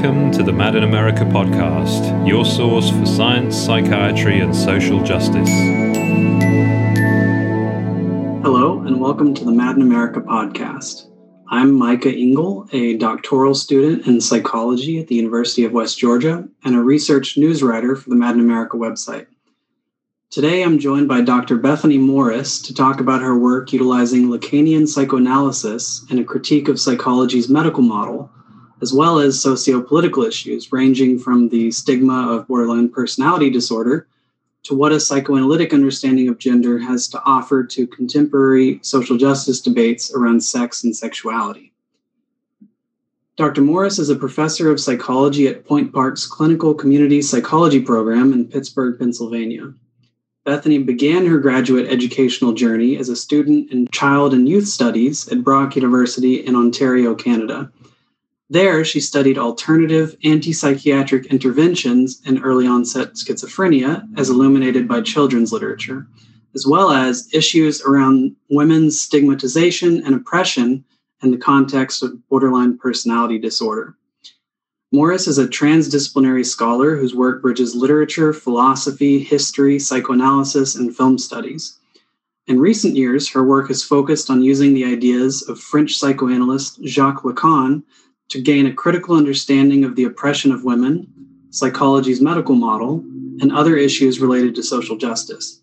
Welcome to the Mad in America podcast, your source for science, psychiatry, and social justice. Hello, and welcome to the Mad in America podcast. I'm Micah Ingle, a doctoral student in psychology at the University of West Georgia and a research news writer for the Mad in America website. Today, I'm joined by Dr. Bethany Morris to talk about her work utilizing Lacanian psychoanalysis and a critique of psychology's medical model as well as socio-political issues ranging from the stigma of borderline personality disorder to what a psychoanalytic understanding of gender has to offer to contemporary social justice debates around sex and sexuality. Dr. Morris is a professor of psychology at Point Park's Clinical Community Psychology program in Pittsburgh, Pennsylvania. Bethany began her graduate educational journey as a student in child and youth studies at Brock University in Ontario, Canada, there, she studied alternative anti psychiatric interventions in early onset schizophrenia as illuminated by children's literature, as well as issues around women's stigmatization and oppression in the context of borderline personality disorder. Morris is a transdisciplinary scholar whose work bridges literature, philosophy, history, psychoanalysis, and film studies. In recent years, her work has focused on using the ideas of French psychoanalyst Jacques Lacan to gain a critical understanding of the oppression of women, psychology's medical model, and other issues related to social justice.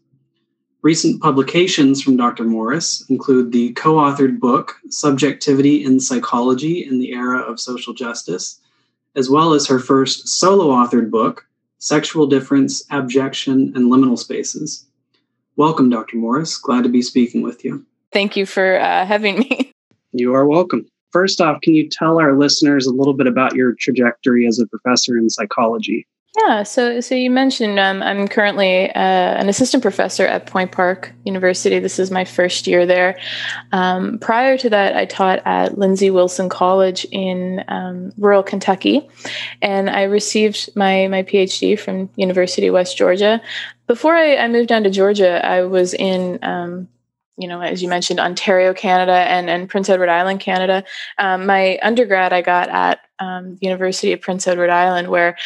Recent publications from Dr. Morris include the co authored book, Subjectivity in Psychology in the Era of Social Justice, as well as her first solo authored book, Sexual Difference, Abjection, and Liminal Spaces. Welcome, Dr. Morris. Glad to be speaking with you. Thank you for uh, having me. You are welcome. First off, can you tell our listeners a little bit about your trajectory as a professor in psychology? Yeah, so so you mentioned um, I'm currently uh, an assistant professor at Point Park University. This is my first year there. Um, prior to that, I taught at Lindsey Wilson College in um, rural Kentucky, and I received my my PhD from University of West Georgia. Before I, I moved down to Georgia, I was in um, you know, as you mentioned, Ontario, Canada, and, and Prince Edward Island, Canada. Um, my undergrad I got at um, University of Prince Edward Island, where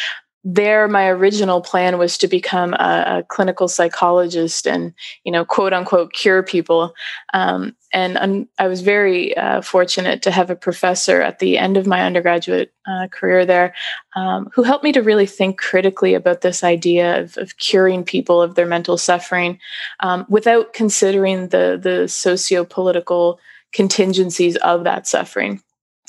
there my original plan was to become a, a, clinical psychologist and you know quote unquote cure people. Um, and i was very uh, fortunate to have a professor at the end of my undergraduate uh, career there um, who helped me to really think critically about this idea of, of curing people of their mental suffering um, without considering the the socio-political contingencies of that suffering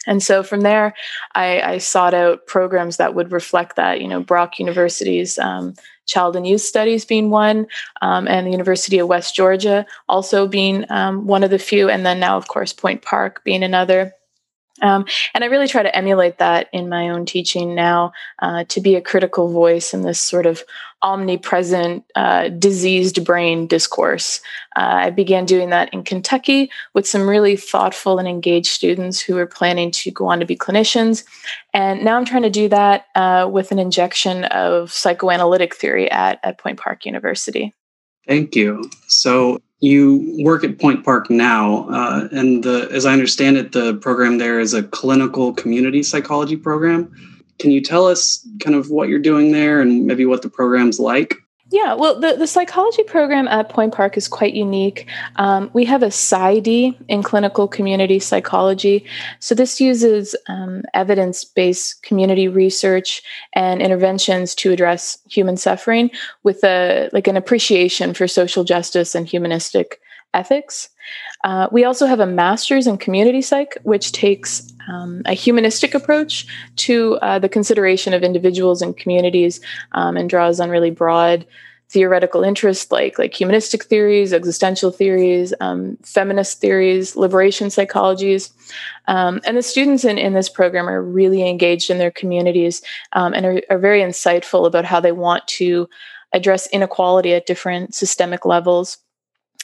and so from there, I, I, sought out programs that would reflect that. You know, Brock University's um, Child and Youth Studies being one, um, and the University of West Georgia also being um, one of the few, and then now, of course, Point Park being another. Um, and I really try to emulate that in my own teaching now uh, to be a critical voice in this sort of omnipresent uh, diseased brain discourse. Uh, I began doing that in Kentucky with some really thoughtful and engaged students who were planning to go on to be clinicians. And now I'm trying to do that uh, with an injection of psychoanalytic theory at, at Point Park University. Thank you. So you work at Point Park now, uh, and the, as I understand it, the program there is a clinical community psychology program. Can you tell us kind of what you're doing there and maybe what the program's like? Yeah, well, the, the psychology program at Point Park is quite unique. Um, we have a PsyD in clinical community psychology. So, this uses um, evidence based community research and interventions to address human suffering with a like an appreciation for social justice and humanistic ethics. Uh, we also have a master's in community psych, which takes um, a humanistic approach to uh, the consideration of individuals and communities um, and draws on really broad theoretical interests like like humanistic theories, existential theories, um, feminist theories, liberation psychologies. Um, and the students in, in this program are really engaged in their communities um, and are, are very insightful about how they want to address inequality at different systemic levels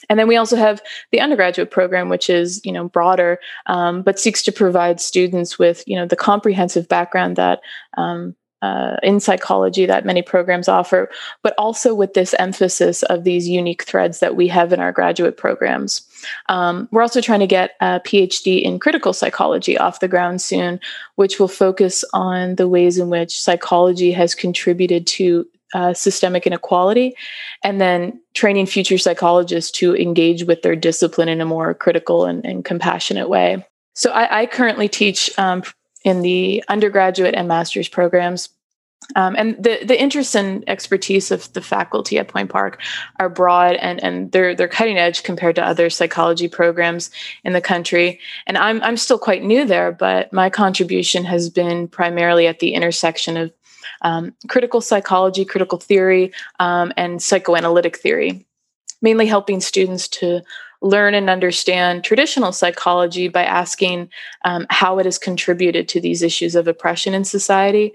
and then we also have the undergraduate program, which is you know broader, um, but seeks to provide students with you know the comprehensive background that um, uh, in psychology that many programs offer, but also with this emphasis of these unique threads that we have in our graduate programs. Um, we're also trying to get a PhD in critical psychology off the ground soon, which will focus on the ways in which psychology has contributed to uh, systemic inequality, and then training future psychologists to engage with their discipline in a more critical and, and compassionate way. So I, I currently teach um, in the undergraduate and master's programs. Um, and the, the interests and expertise of the faculty at Point Park are broad and, and they're they're cutting edge compared to other psychology programs in the country. And I'm I'm still quite new there, but my contribution has been primarily at the intersection of um, critical psychology, critical theory, um, and psychoanalytic theory, mainly helping students to learn and understand traditional psychology by asking um, how it has contributed to these issues of oppression in society,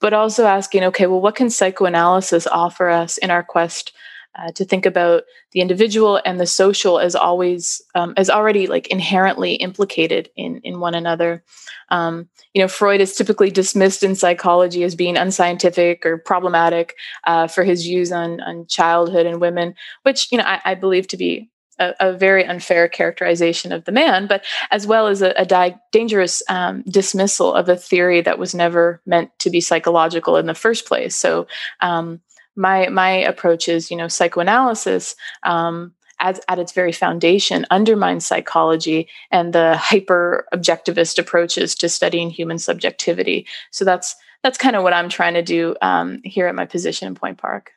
but also asking, okay, well, what can psychoanalysis offer us in our quest uh, to think about the individual and the social as always um, as already like inherently implicated in in one another um, you know freud is typically dismissed in psychology as being unscientific or problematic uh, for his views on on childhood and women which you know i, I believe to be a, a, very unfair characterization of the man, but as well as a, a di- dangerous um, dismissal of a theory that was never meant to be psychological in the first place. So, um, my my approach is you know psychoanalysis um, at, at its very foundation undermines psychology and the hyper objectivist approaches to studying human subjectivity. So that's that's kind of what i'm trying to do um, here at my position in point park.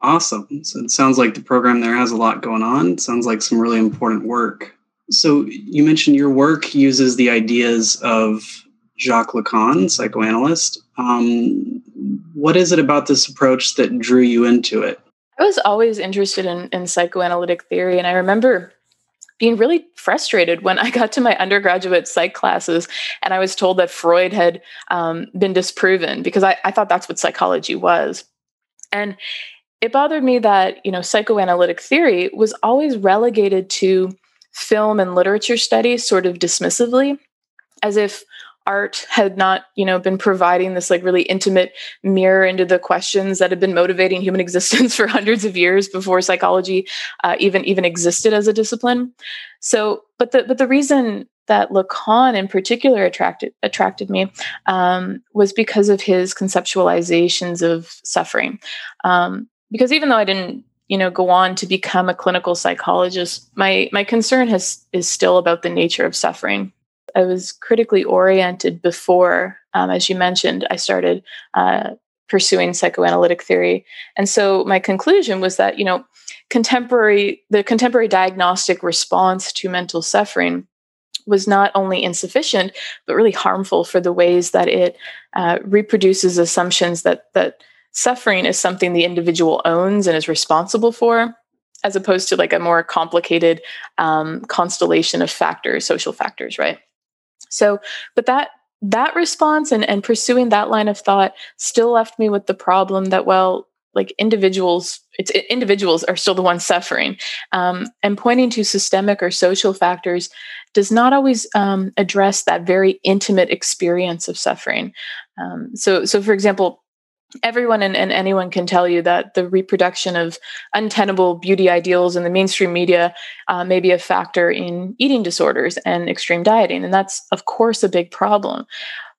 Awesome. So it sounds like the program there has a lot going on. It sounds like some really important work. So you mentioned your work uses the ideas of Jacques Lacan, psychoanalyst. Um, what is it about this approach that drew you into it? I was always interested in, in psychoanalytic theory, and I remember being really frustrated when I got to my undergraduate psych classes and I was told that Freud had um, been disproven because I, I thought that's what psychology was. And it bothered me that, you know, psychoanalytic theory was always relegated to film and literature studies sort of dismissively, as if art had not you know been providing this like really intimate mirror into the questions that had been motivating human existence for hundreds of years before psychology uh, even even existed as a discipline. So but the but the reason that lacan in particular attracted attracted me um, was because of his conceptualizations of suffering. Um, because even though i didn't you know go on to become a clinical psychologist my my concern has is still about the nature of suffering I was critically oriented before, um, as you mentioned, I started uh, pursuing psychoanalytic theory. And so my conclusion was that, you know, contemporary, the contemporary diagnostic response to mental suffering was not only insufficient, but really harmful for the ways that it uh, reproduces assumptions that, that suffering is something the individual owns and is responsible for as opposed to like a more complicated um, constellation of factors, social factors, right? So, but that that response and, and pursuing that line of thought still left me with the problem that well like individuals it's individuals are still the ones suffering. Um, and pointing to systemic or social factors does not always um, address that very intimate experience of suffering. Um, so so for example everyone and, and, anyone can tell you that the reproduction of untenable beauty ideals in the mainstream media uh, may be a factor in eating disorders and extreme dieting. And that's, of course, a big problem.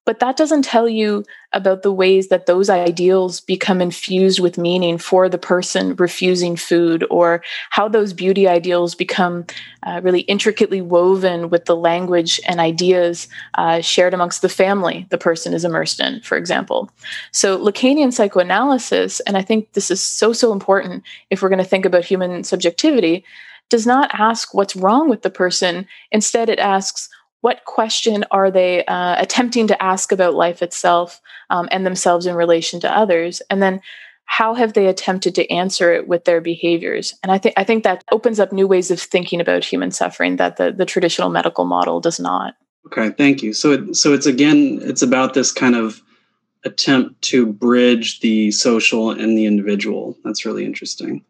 But that doesn't tell you about the ways that those ideals become infused with meaning for the person refusing food, or how those beauty ideals become uh, really intricately woven with the language and ideas uh, shared amongst the family the person is immersed in, for example. So, Lacanian psychoanalysis, and I think this is so, so important if we're going to think about human subjectivity, does not ask what's wrong with the person. Instead, it asks, what question are they uh, attempting to ask about life itself um, and themselves in relation to others? And then how have they attempted to answer it with their behaviors? And i think i think that opens up new ways of thinking about human suffering that the, the traditional medical model does not. Okay thank you. So it, so it's again it's about this kind of attempt to bridge the social and the individual. That's really interesting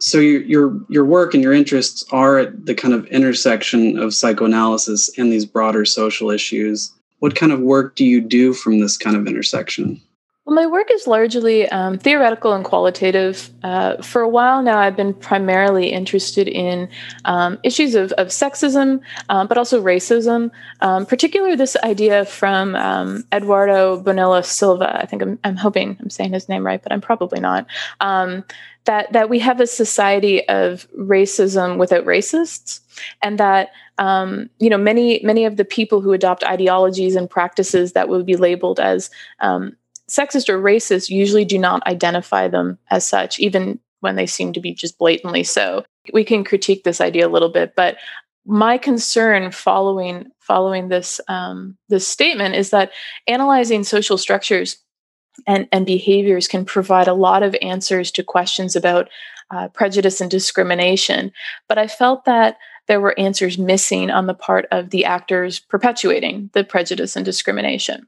so your, your your work and your interests are at the kind of intersection of psychoanalysis and these broader social issues. What kind of work do you do from this kind of intersection Well, my work is largely um, theoretical and qualitative. Uh, for a while now, I've been primarily interested in um, issues of, of sexism, um, but also racism, um, particularly this idea from um, Eduardo Bonilla Silva. I think I'm, I'm, hoping I'm saying his name right, but I'm probably not. Um, that, that we have a society of racism without racists, and that um, you know many many of the people who adopt ideologies and practices that would be labeled as um, sexist or racist usually do not identify them as such, even when they seem to be just blatantly so. We can critique this idea a little bit, but my concern following following this um, this statement is that analyzing social structures and, and behaviors can provide a lot of answers to questions about uh, prejudice and discrimination. But I felt that there were answers missing on the part of the actors perpetuating the prejudice and discrimination.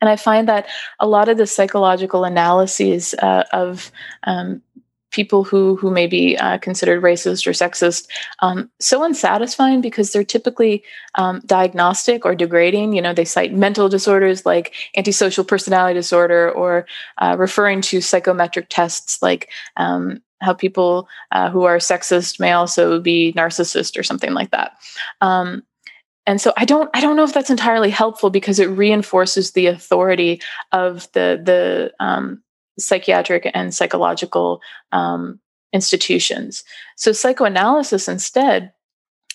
And I find that a lot of the psychological analyses uh, of um, people who who may be uh, considered racist or sexist um, so unsatisfying because they're typically um, diagnostic or degrading. You know, they cite mental disorders like antisocial personality disorder or uh, referring to psychometric tests like um, how people uh, who are sexist may also be narcissist or something like that. And so i don't i don't know if that's entirely helpful because it reinforces the authority of the the um, psychiatric and psychological um, institutions. So psychoanalysis instead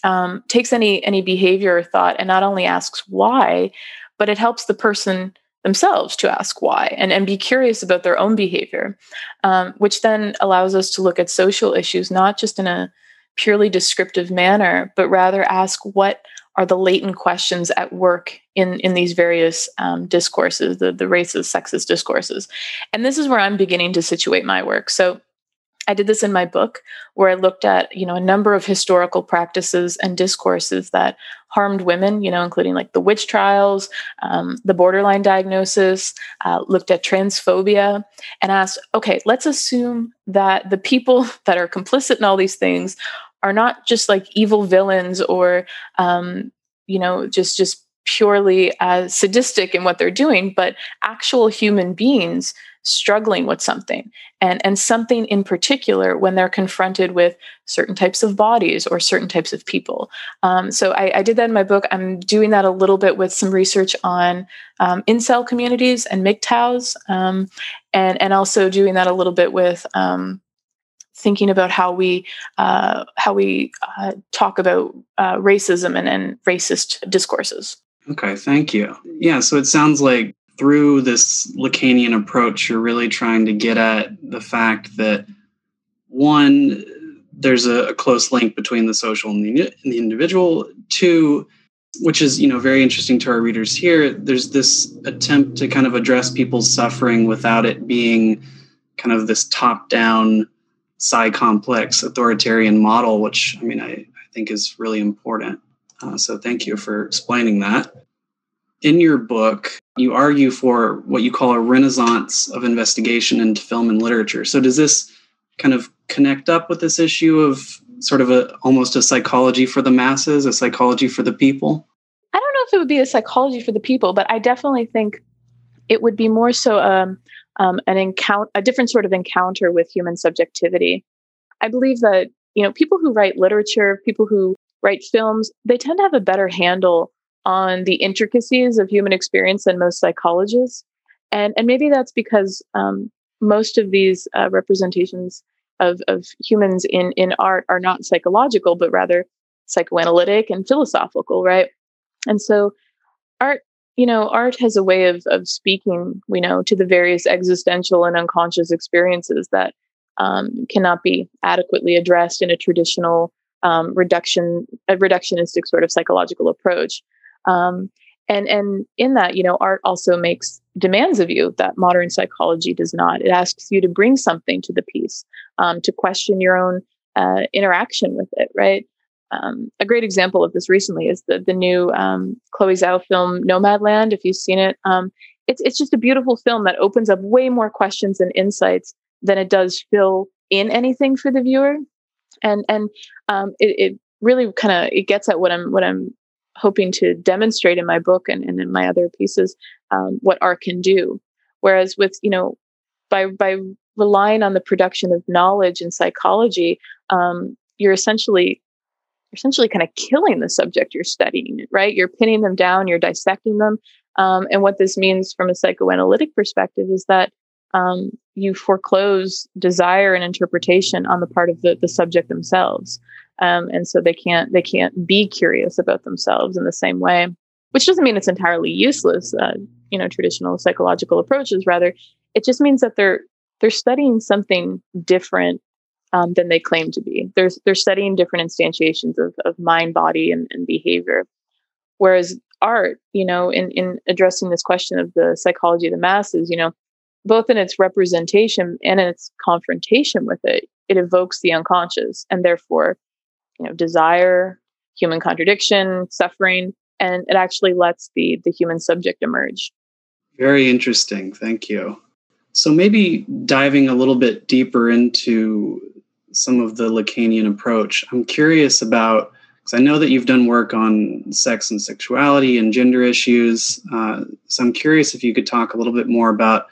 um, takes any any behavior or thought and not only asks why but it helps the person themselves to ask why and, and be curious about their own behavior um, which then allows us to look at social issues not just in a purely descriptive manner but rather ask what are the latent questions at work in in these various um, discourses, the the racist, sexist discourses, and this is where I'm beginning to situate my work. So. I did this in my book where I looked at, you know, a number of historical practices and discourses that harmed women, you know, including like the witch trials, um, the borderline diagnosis, uh, looked at transphobia, and asked, okay, let's assume that the people that are complicit in all these things are not just like evil villains or um, you know just just purely uh, sadistic in what they're doing but actual human beings struggling with something. And and something in particular when they're confronted with certain types of bodies or certain types of people. Um, so I, I, did that in my book. I'm doing that a little bit with some research on um, incel communities and MGTOWs um, and and also doing that a little bit with um, thinking about how we uh, how we uh, talk about uh, racism and, and racist discourses. Okay, thank you. Yeah, so it sounds like through this Lacanian approach, you're really trying to get at the fact that one, there's a, a close link between the social and the, and the individual. Two, which is you know very interesting to our readers here. There's this attempt to kind of address people's suffering without it being kind of this top-down psy complex authoritarian model, which I mean, I, I think is really important. Uh, so thank you for explaining that. In your book, you argue for what you call a renaissance of investigation into film and literature. So does this kind of connect up with this issue of sort of a almost a psychology for the masses, a psychology for the people? I don't know if it would be a psychology for the people, but I definitely think it would be more so um, um, an encounter, a different sort of encounter with human subjectivity. I believe that you know people who write literature, people who write films, they tend to have a better handle on the intricacies of human experience than most psychologists, and and maybe that's because um, most of these uh, representations of of humans in in art are not psychological, but rather psychoanalytic and philosophical, right? And so art you know, art has a way of of speaking, we know, to the various existential and unconscious experiences that um, cannot be adequately addressed in a traditional um, reduction, a reductionistic sort of psychological approach. Um, and and in that, you know, art also makes demands of you that modern psychology does not. It asks you to bring something to the piece, um, to question your own uh, interaction with it, right? Um, a great example of this recently is the the new um, Chloe Zhao film Nomadland. If you've seen it, um, it's it's just a beautiful film that opens up way more questions and insights than it does fill in anything for the viewer, and and um, it, it really kind of it gets at what I'm what I'm hoping to demonstrate in my book and, and in my other pieces um, what art can do Whereas with, you know, by by relying on the production of knowledge and psychology, um, you're essentially essentially kind of killing the subject you're studying, right? You're pinning them down, you're dissecting them. Um, and what this means from a psychoanalytic perspective is that um, you foreclose desire and interpretation on the part of the, the subject themselves. Um, and so they can't they can't be curious about themselves in the same way, which doesn't mean it's entirely useless. Uh, you know, traditional psychological approaches. Rather, it just means that they're they're studying something different um, than they claim to be. They're they're studying different instantiations of of mind, body, and, and behavior. Whereas art, you know, in in addressing this question of the psychology of the masses, you know, both in its representation and in its confrontation with it, it evokes the unconscious and therefore, you know, desire, human contradiction, suffering, and it actually lets the the human subject emerge. Very interesting. Thank you. So maybe diving a little bit deeper into some of the Lacanian approach, I'm curious about because I know that you've done work on sex and sexuality and gender issues. Uh, so I'm curious if you could talk a little bit more about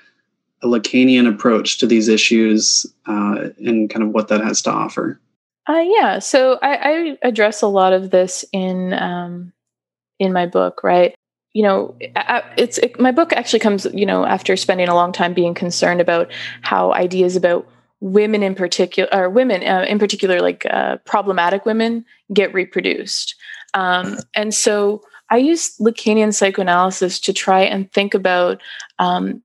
a Lacanian approach to these issues uh, and kind of what that has to offer. Uh, yeah, so I, I, address a lot of this in um, in my book, right? You know, it's it, my book actually comes, you know, after spending a long time being concerned about how ideas about women in particular, or women uh, in particular, like uh, problematic women, get reproduced, um, and so I use Lacanian psychoanalysis to try and think about um,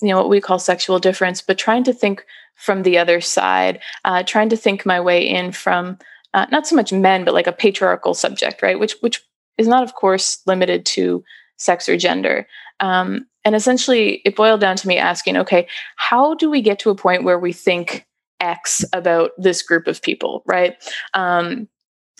you know what we call sexual difference but trying to think from the other side uh, trying to think my way in from uh, not so much men but like a patriarchal subject right? Which which is not of course limited to sex or gender. Um, and essentially it boiled down to me asking okay how do we get to a point where we think x about this group of people right? Um,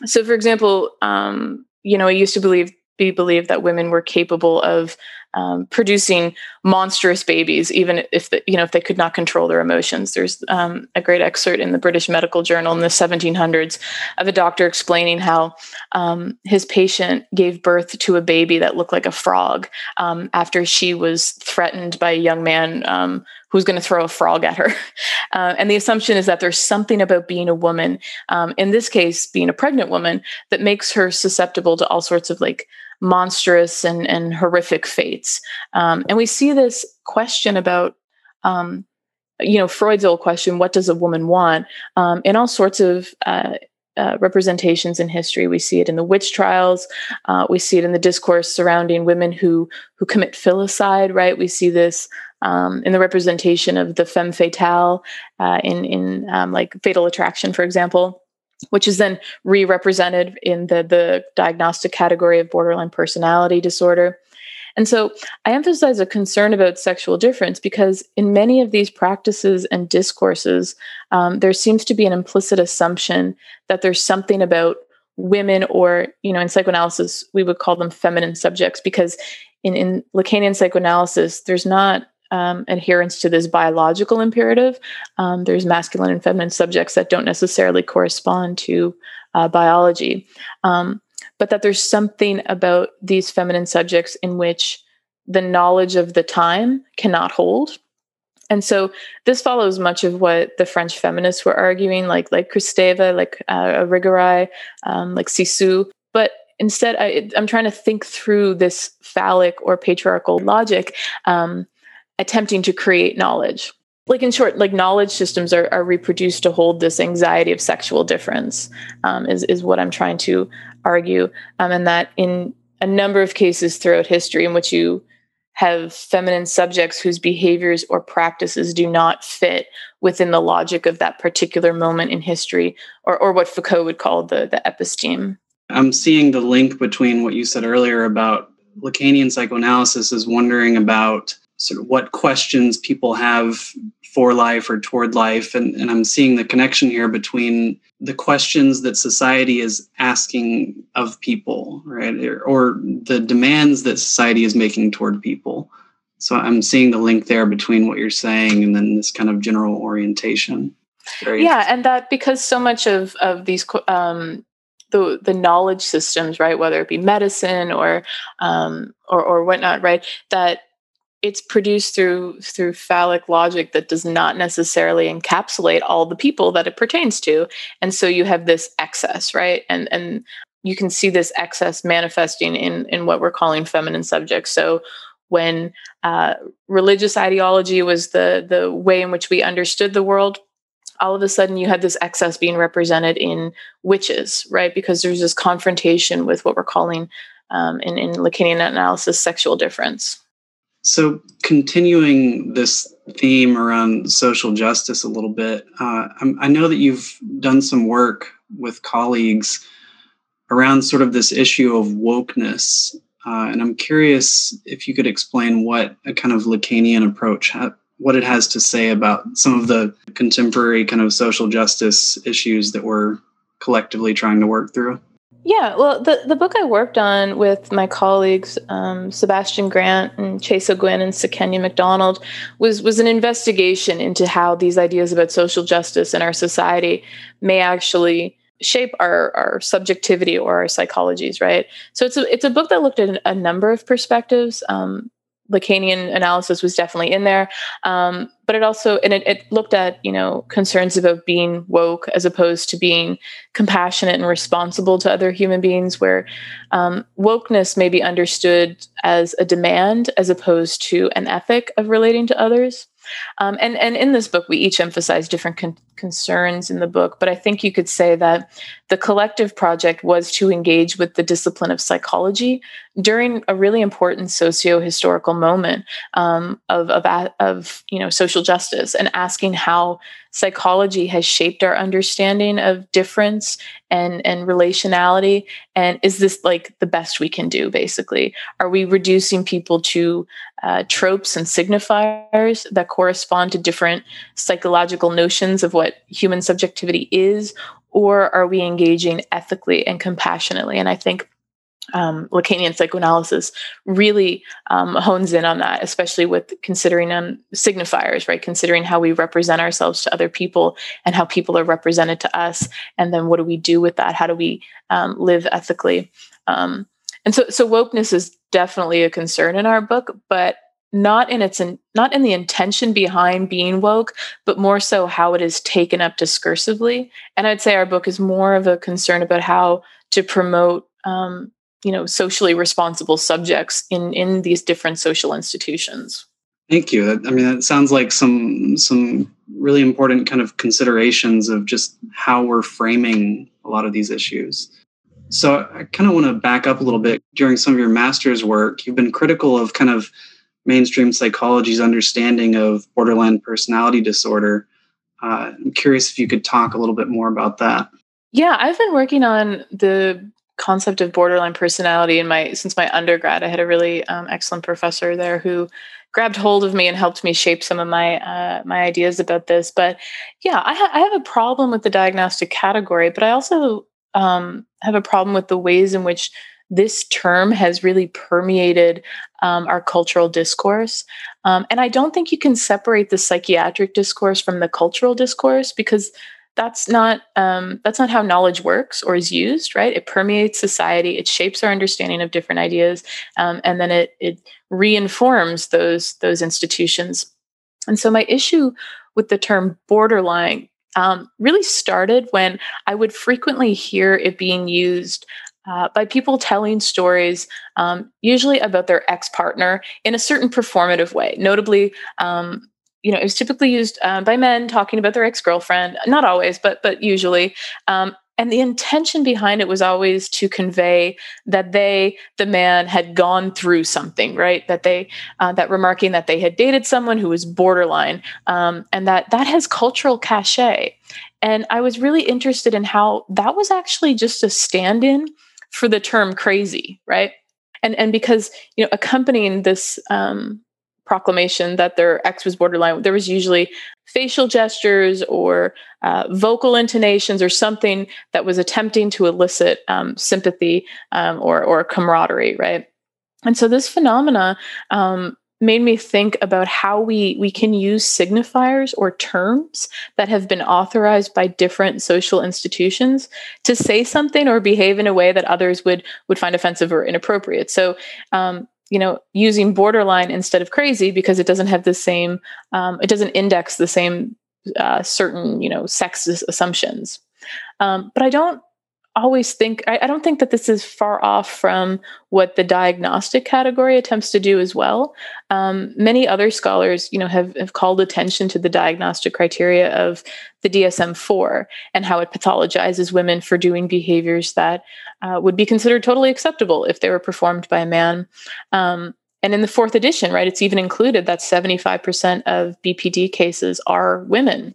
so for example um, you know i used to believe be believed that women were capable of um, producing monstrous babies, even if the, you know if they could not control their emotions. There's um, a great excerpt in the British Medical Journal in the 1700s of a doctor explaining how um, his patient gave birth to a baby that looked like a frog um, after she was threatened by a young man um, who's going to throw a frog at her. Uh, and the assumption is that there's something about being a woman, um, in this case, being a pregnant woman, that makes her susceptible to all sorts of like monstrous and, and horrific fates. Um, and we see this question about, um, you know, Freud's old question, what does a woman want? Um, in all sorts of uh, uh, representations in history. We see it in the witch trials. Uh, we see it in the discourse surrounding women who who commit filicide. Right. We see this um, in the representation of the femme fatale uh, in in um, like Fatal Attraction, for example which is then re-represented in the the diagnostic category of borderline personality disorder. And so I emphasize a concern about sexual difference because in many of these practices and discourses, um, there seems to be an implicit assumption that there's something about women, or, you know, in psychoanalysis, we would call them feminine subjects because in, in Lacanian psychoanalysis, there's not um, adherence to this biological imperative. Um, there's masculine and feminine subjects that don't necessarily correspond to uh, biology, um, but that there's something about these feminine subjects in which the knowledge of the time cannot hold. And so this follows much of what the French feminists were arguing, like like Kristeva, like uh, Irigaray, um, like Cixous. But instead, I, am trying to think through this phallic or patriarchal logic um, attempting to create knowledge. Like in short, like knowledge systems are, are reproduced to hold this anxiety of sexual difference, um, is, is what I'm trying to argue. Um, and that in a number of cases throughout history in which you have feminine subjects whose behaviors or practices do not fit within the logic of that particular moment in history, or, or what Foucault would call the, the episteme. I'm seeing the link between what you said earlier about Lacanian psychoanalysis is wondering about sort of what questions people have for life or toward life. And, and I'm seeing the connection here between the questions that society is asking of people, right? Or, the demands that society is making toward people. So I'm seeing the link there between what you're saying and then this kind of general orientation. yeah, and that because so much of of these um, the the knowledge systems, right, whether it be medicine or um, or or whatnot, right, that it's produced through through phallic logic that does not necessarily encapsulate all the people that it pertains to. And so you have this excess right? And and you can see this excess manifesting in in what we're calling feminine subjects. So when uh, religious ideology was the the way in which we understood the world all of a sudden you had this excess being represented in witches right? Because there's this confrontation with what we're calling um, in, in lacanian analysis sexual difference so continuing this theme around social justice a little bit uh, i know that you've done some work with colleagues around sort of this issue of wokeness uh, and I'm curious if you could explain what a kind of Lacanian approach, ha- what it has to say about some of the contemporary kind of social justice issues that we're collectively trying to work through. Yeah, well, the, the book I worked on with my colleagues, um, Sebastian Grant and Chase O'Gwin and Sekenya McDonald, was, was an investigation into how these ideas about social justice in our society may actually shape our, our subjectivity or our psychologies, right? So it's a it's a book that looked at a number of perspectives. Um, Lacanian analysis was definitely in there, um, but it also and it, it looked at you know concerns about being woke as opposed to being compassionate and responsible to other human beings, where um, wokeness may be understood as a demand as opposed to an ethic of relating to others. Um, and and in this book, we each emphasize different con- concerns in the book, but I think you could say that the collective project was to engage with the discipline of psychology during a really important socio-historical moment um, of, of of you know social justice and asking how psychology has shaped our understanding of difference and and relationality and is this like the best we can do basically? Are we reducing people to uh, tropes and signifiers that correspond to different psychological notions of what human subjectivity is or are we engaging ethically and compassionately and i think um, Lacanian psychoanalysis really um, hones in on that, especially with considering um, signifiers, right? Considering how we represent ourselves to other people and how people are represented to us, and then what do we do with that? How do we um, live ethically? Um, and so, so wokeness is definitely a concern in our book, but not in its in, not in the intention behind being woke, but more so how it is taken up discursively. And I'd say our book is more of a concern about how to promote um, you know socially responsible subjects in in these different social institutions. Thank you. I mean that sounds like some some really important kind of considerations of just how we're framing a lot of these issues. So i kind of want to back up a little bit. During some of your master's work you've been critical of kind of mainstream psychology's understanding of borderline personality disorder. Uh, i'm curious if you could talk a little bit more about that. Yeah i've been working on the concept of borderline personality in my since my undergrad. I had a really um, excellent professor there who grabbed hold of me and helped me shape some of my uh, my ideas about this. But yeah I, ha- I, have a problem with the diagnostic category but i also um, have a problem with the ways in which this term has really permeated um, our cultural discourse. Um, and I don't think you can separate the psychiatric discourse from the cultural discourse because that's not um, that's not how knowledge works or is used right it permeates society it shapes our understanding of different ideas um, and then it it reinforms those those institutions and so my issue with the term borderline um, really started when i would frequently hear it being used uh, by people telling stories, um, usually about their ex partner, in a certain performative way. Notably, um, you know, it was typically used uh, by men talking about their ex-girlfriend. Not always, but but usually. Um, and the intention behind it was always to convey that they, the man, had gone through something, right? That they, uh, that remarking that they had dated someone who was borderline, um, and that that has cultural cachet. And I was really interested in how that was actually just a stand-in for the term crazy, right? And and because you know, accompanying this um, proclamation that their ex was borderline, there was usually facial gestures or uh, vocal intonations or something that was attempting to elicit um, sympathy um, or, or camaraderie, right? And so this phenomena um, made me think about how we we can use signifiers or terms that have been authorized by different social institutions to say something or behave in a way that others would would find offensive or inappropriate. So um, you know, using borderline instead of crazy because it doesn't have the same, um, it doesn't index the same uh, certain, you know, sex assumptions. Um, but I don't always think I, I, don't think that this is far off from what the diagnostic category attempts to do as well. Um, many other scholars, you know, have, have called attention to the diagnostic criteria of the DSM-4 and how it pathologizes women for doing behaviors that uh, would be considered totally acceptable if they were performed by a man. Um, and in the fourth edition, right, it's even included that 75% of BPD cases are women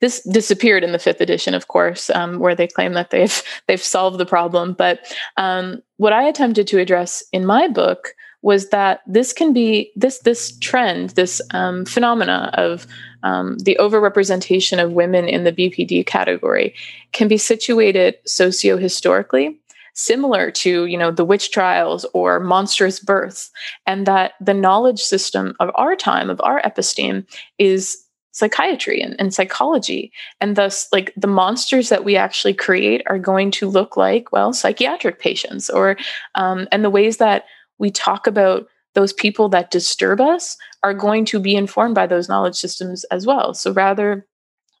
this disappeared in the fifth edition, of course, um, where they claim that they've they've solved the problem. But um, what I attempted to address in my book was that this can be this this trend, this um, phenomena of um, the overrepresentation of women in the BPD category can be situated socio-historically similar to you know the witch trials or monstrous births and that the knowledge system of our time of our episteme is psychiatry and, and psychology. And thus like the monsters that we actually create are going to look like well psychiatric patients or um, and the ways that we talk about those people that disturb us are going to be informed by those knowledge systems as well. So rather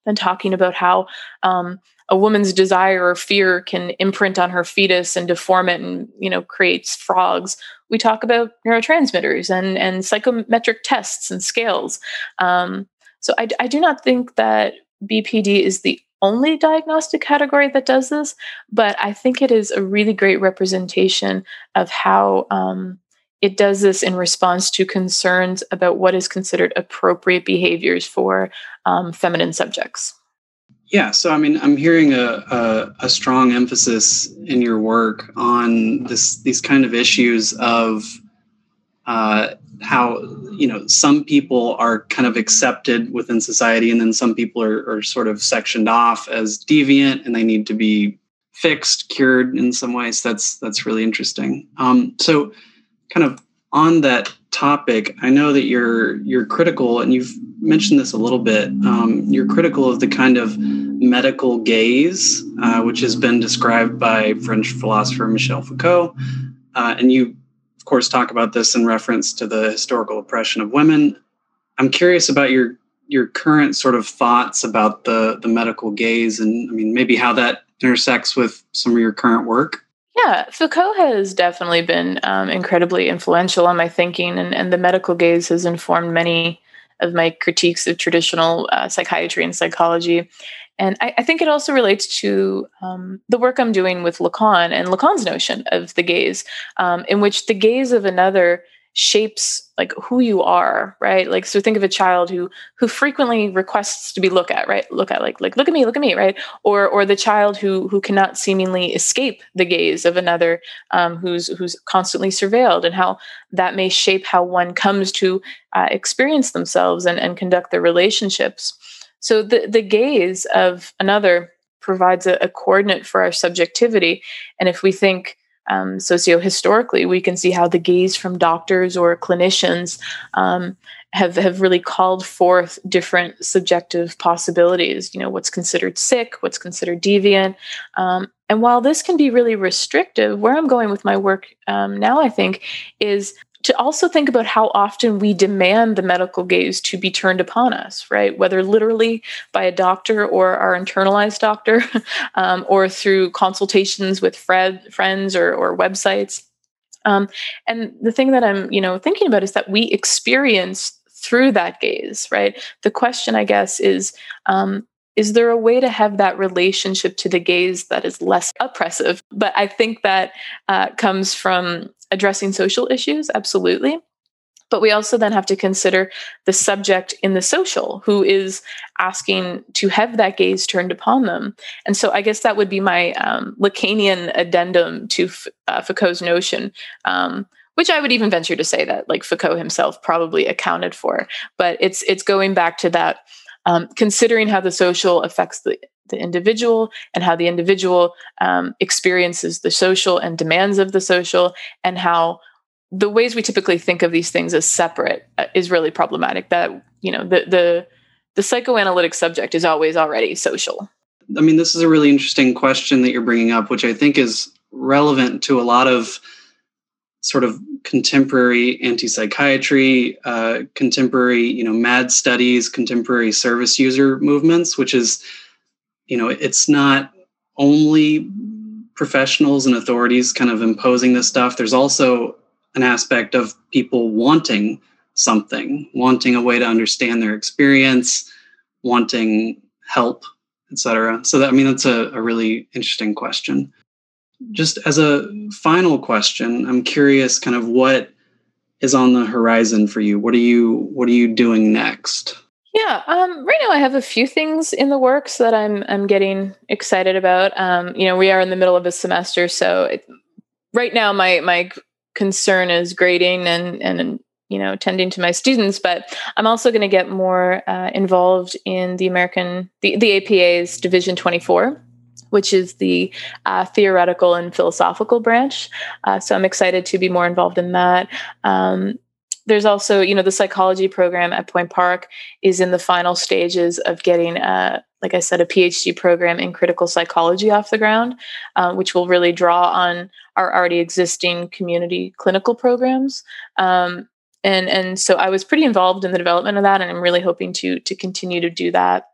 than talking about how um, a woman's desire or fear can imprint on her fetus and deform it and you know creates frogs we talk about neurotransmitters and and psychometric tests and scales. Um, so I, I do not think that BPD is the only diagnostic category that does this, but I think it is a really great representation of how um, it does this in response to concerns about what is considered appropriate behaviors for um, feminine subjects. Yeah, so I mean, I'm hearing a, a, a strong emphasis in your work on this these kind of issues of uh, how you know some people are kind of accepted within society and then some people are, are sort of sectioned off as deviant and they need to be fixed cured in some ways. That's that's really interesting. Um, so kind of on that topic i know that you're you're critical and you've mentioned this a little bit. Um, you're critical of the kind of medical gaze uh, which has been described by french philosopher michel foucault uh, and you of course, talk about this in reference to the historical oppression of women. I'm curious about your your current sort of thoughts about the the medical gaze, and I mean maybe how that intersects with some of your current work. Yeah, Foucault has definitely been um, incredibly influential on my thinking, and, and the medical gaze has informed many of my critiques of traditional uh, psychiatry and psychology. And I, I, think it also relates to um, the work I'm doing with Lacan and Lacan's notion of the gaze, um, in which the gaze of another shapes like who you are right? Like so think of a child who who frequently requests to be looked at right? Look at like like look at me look at me right? Or or the child who who cannot seemingly escape the gaze of another um, who's who's constantly surveilled and how that may shape how one comes to uh, experience themselves and and conduct their relationships so the, the gaze of another provides a, a coordinate for our subjectivity. And if we think um, socio-historically, we can see how the gaze from doctors or clinicians um, have have really called forth different subjective possibilities. You know, what's considered sick, what's considered deviant, um, and while this can be really restrictive, where I'm going with my work um, now, I think, is to also think about how often we demand the medical gaze to be turned upon us, right? Whether literally by a doctor or our internalized doctor, um, or through consultations with friend, friends or, or websites. Um, and the thing that I'm, you know, thinking about is that we experience through that gaze, right? The question, I guess, is um, is there a way to have that relationship to the gaze that is less oppressive? But I think that uh, comes from addressing social issues, absolutely. But we also then have to consider the subject in the social who is asking to have that gaze turned upon them. And so I guess that would be my um, Lacanian addendum to uh, Foucault's notion. Um, which I would even venture to say that like Foucault himself probably accounted for. But it's it's going back to that um, considering how the social affects the, the individual and how the individual um, experiences the social and demands of the social and how the ways we typically think of these things as separate uh, is really problematic. That you know the the the psychoanalytic subject is always already social. I mean this is a really interesting question that you're bringing up which i think is relevant to a lot of sort of contemporary anti-psychiatry, uh, contemporary, you know, mad studies, contemporary service user movements, which is, you know, it's not only professionals and authorities kind of imposing this stuff. There's also an aspect of people wanting something, wanting a way to understand their experience, wanting help, etc. So that I mean that's a, a really interesting question. Just as a final question, I'm curious kind of what is on the horizon for you? What are you what are you doing next? Yeah, um, right now I have a few things in the works that I'm I'm getting excited about. Um, you know, we are in the middle of a semester, so it, right now my my concern is grading and and you know tending to my students but i'm also going to get more uh, involved in the american the, the apa's division 24 which is the uh, theoretical and philosophical branch uh, so i'm excited to be more involved in that um, there's also you know the psychology program at point park is in the final stages of getting a like i said a phd program in critical psychology off the ground uh, which will really draw on our already existing community clinical programs um, and and so I was pretty involved in the development of that, and I'm really hoping to to continue to do that.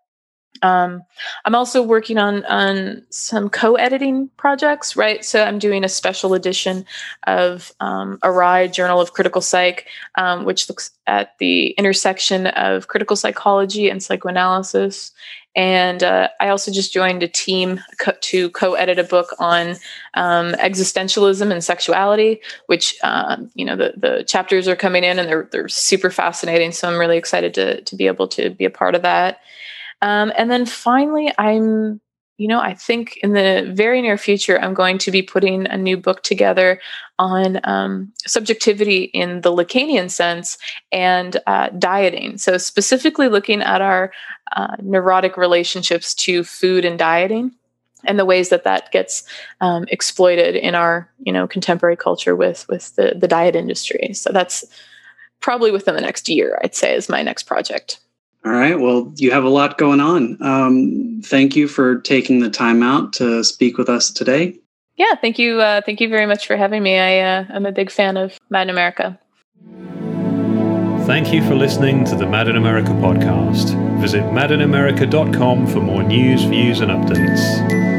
Um, I'm also working on on some co-editing projects, right? So I'm doing a special edition of um, ARIE Journal of Critical Psych, um, which looks at the intersection of critical psychology and psychoanalysis. And uh, I also just joined a team co- to co-edit a book on um, existentialism and sexuality, which uh, you know the the chapters are coming in and they're they're super fascinating. So I'm really excited to to be able to be a part of that. Um, and then finally, I'm you know, I think in the very near future, I'm going to be putting a new book together on um, subjectivity in the Lacanian sense and uh, dieting. So, specifically looking at our uh, neurotic relationships to food and dieting and the ways that that gets um, exploited in our you know contemporary culture with with the, the diet industry so that's probably within the next year i'd say is my next project all right. Well, you have a lot going on. Um, thank you for taking the time out to speak with us today. Yeah, thank you. Uh, thank you very much for having me. I, uh, I'm a big fan of Mad in America. Thank you for listening to the Mad in America podcast. Visit madinamerica.com for more news, views, and updates.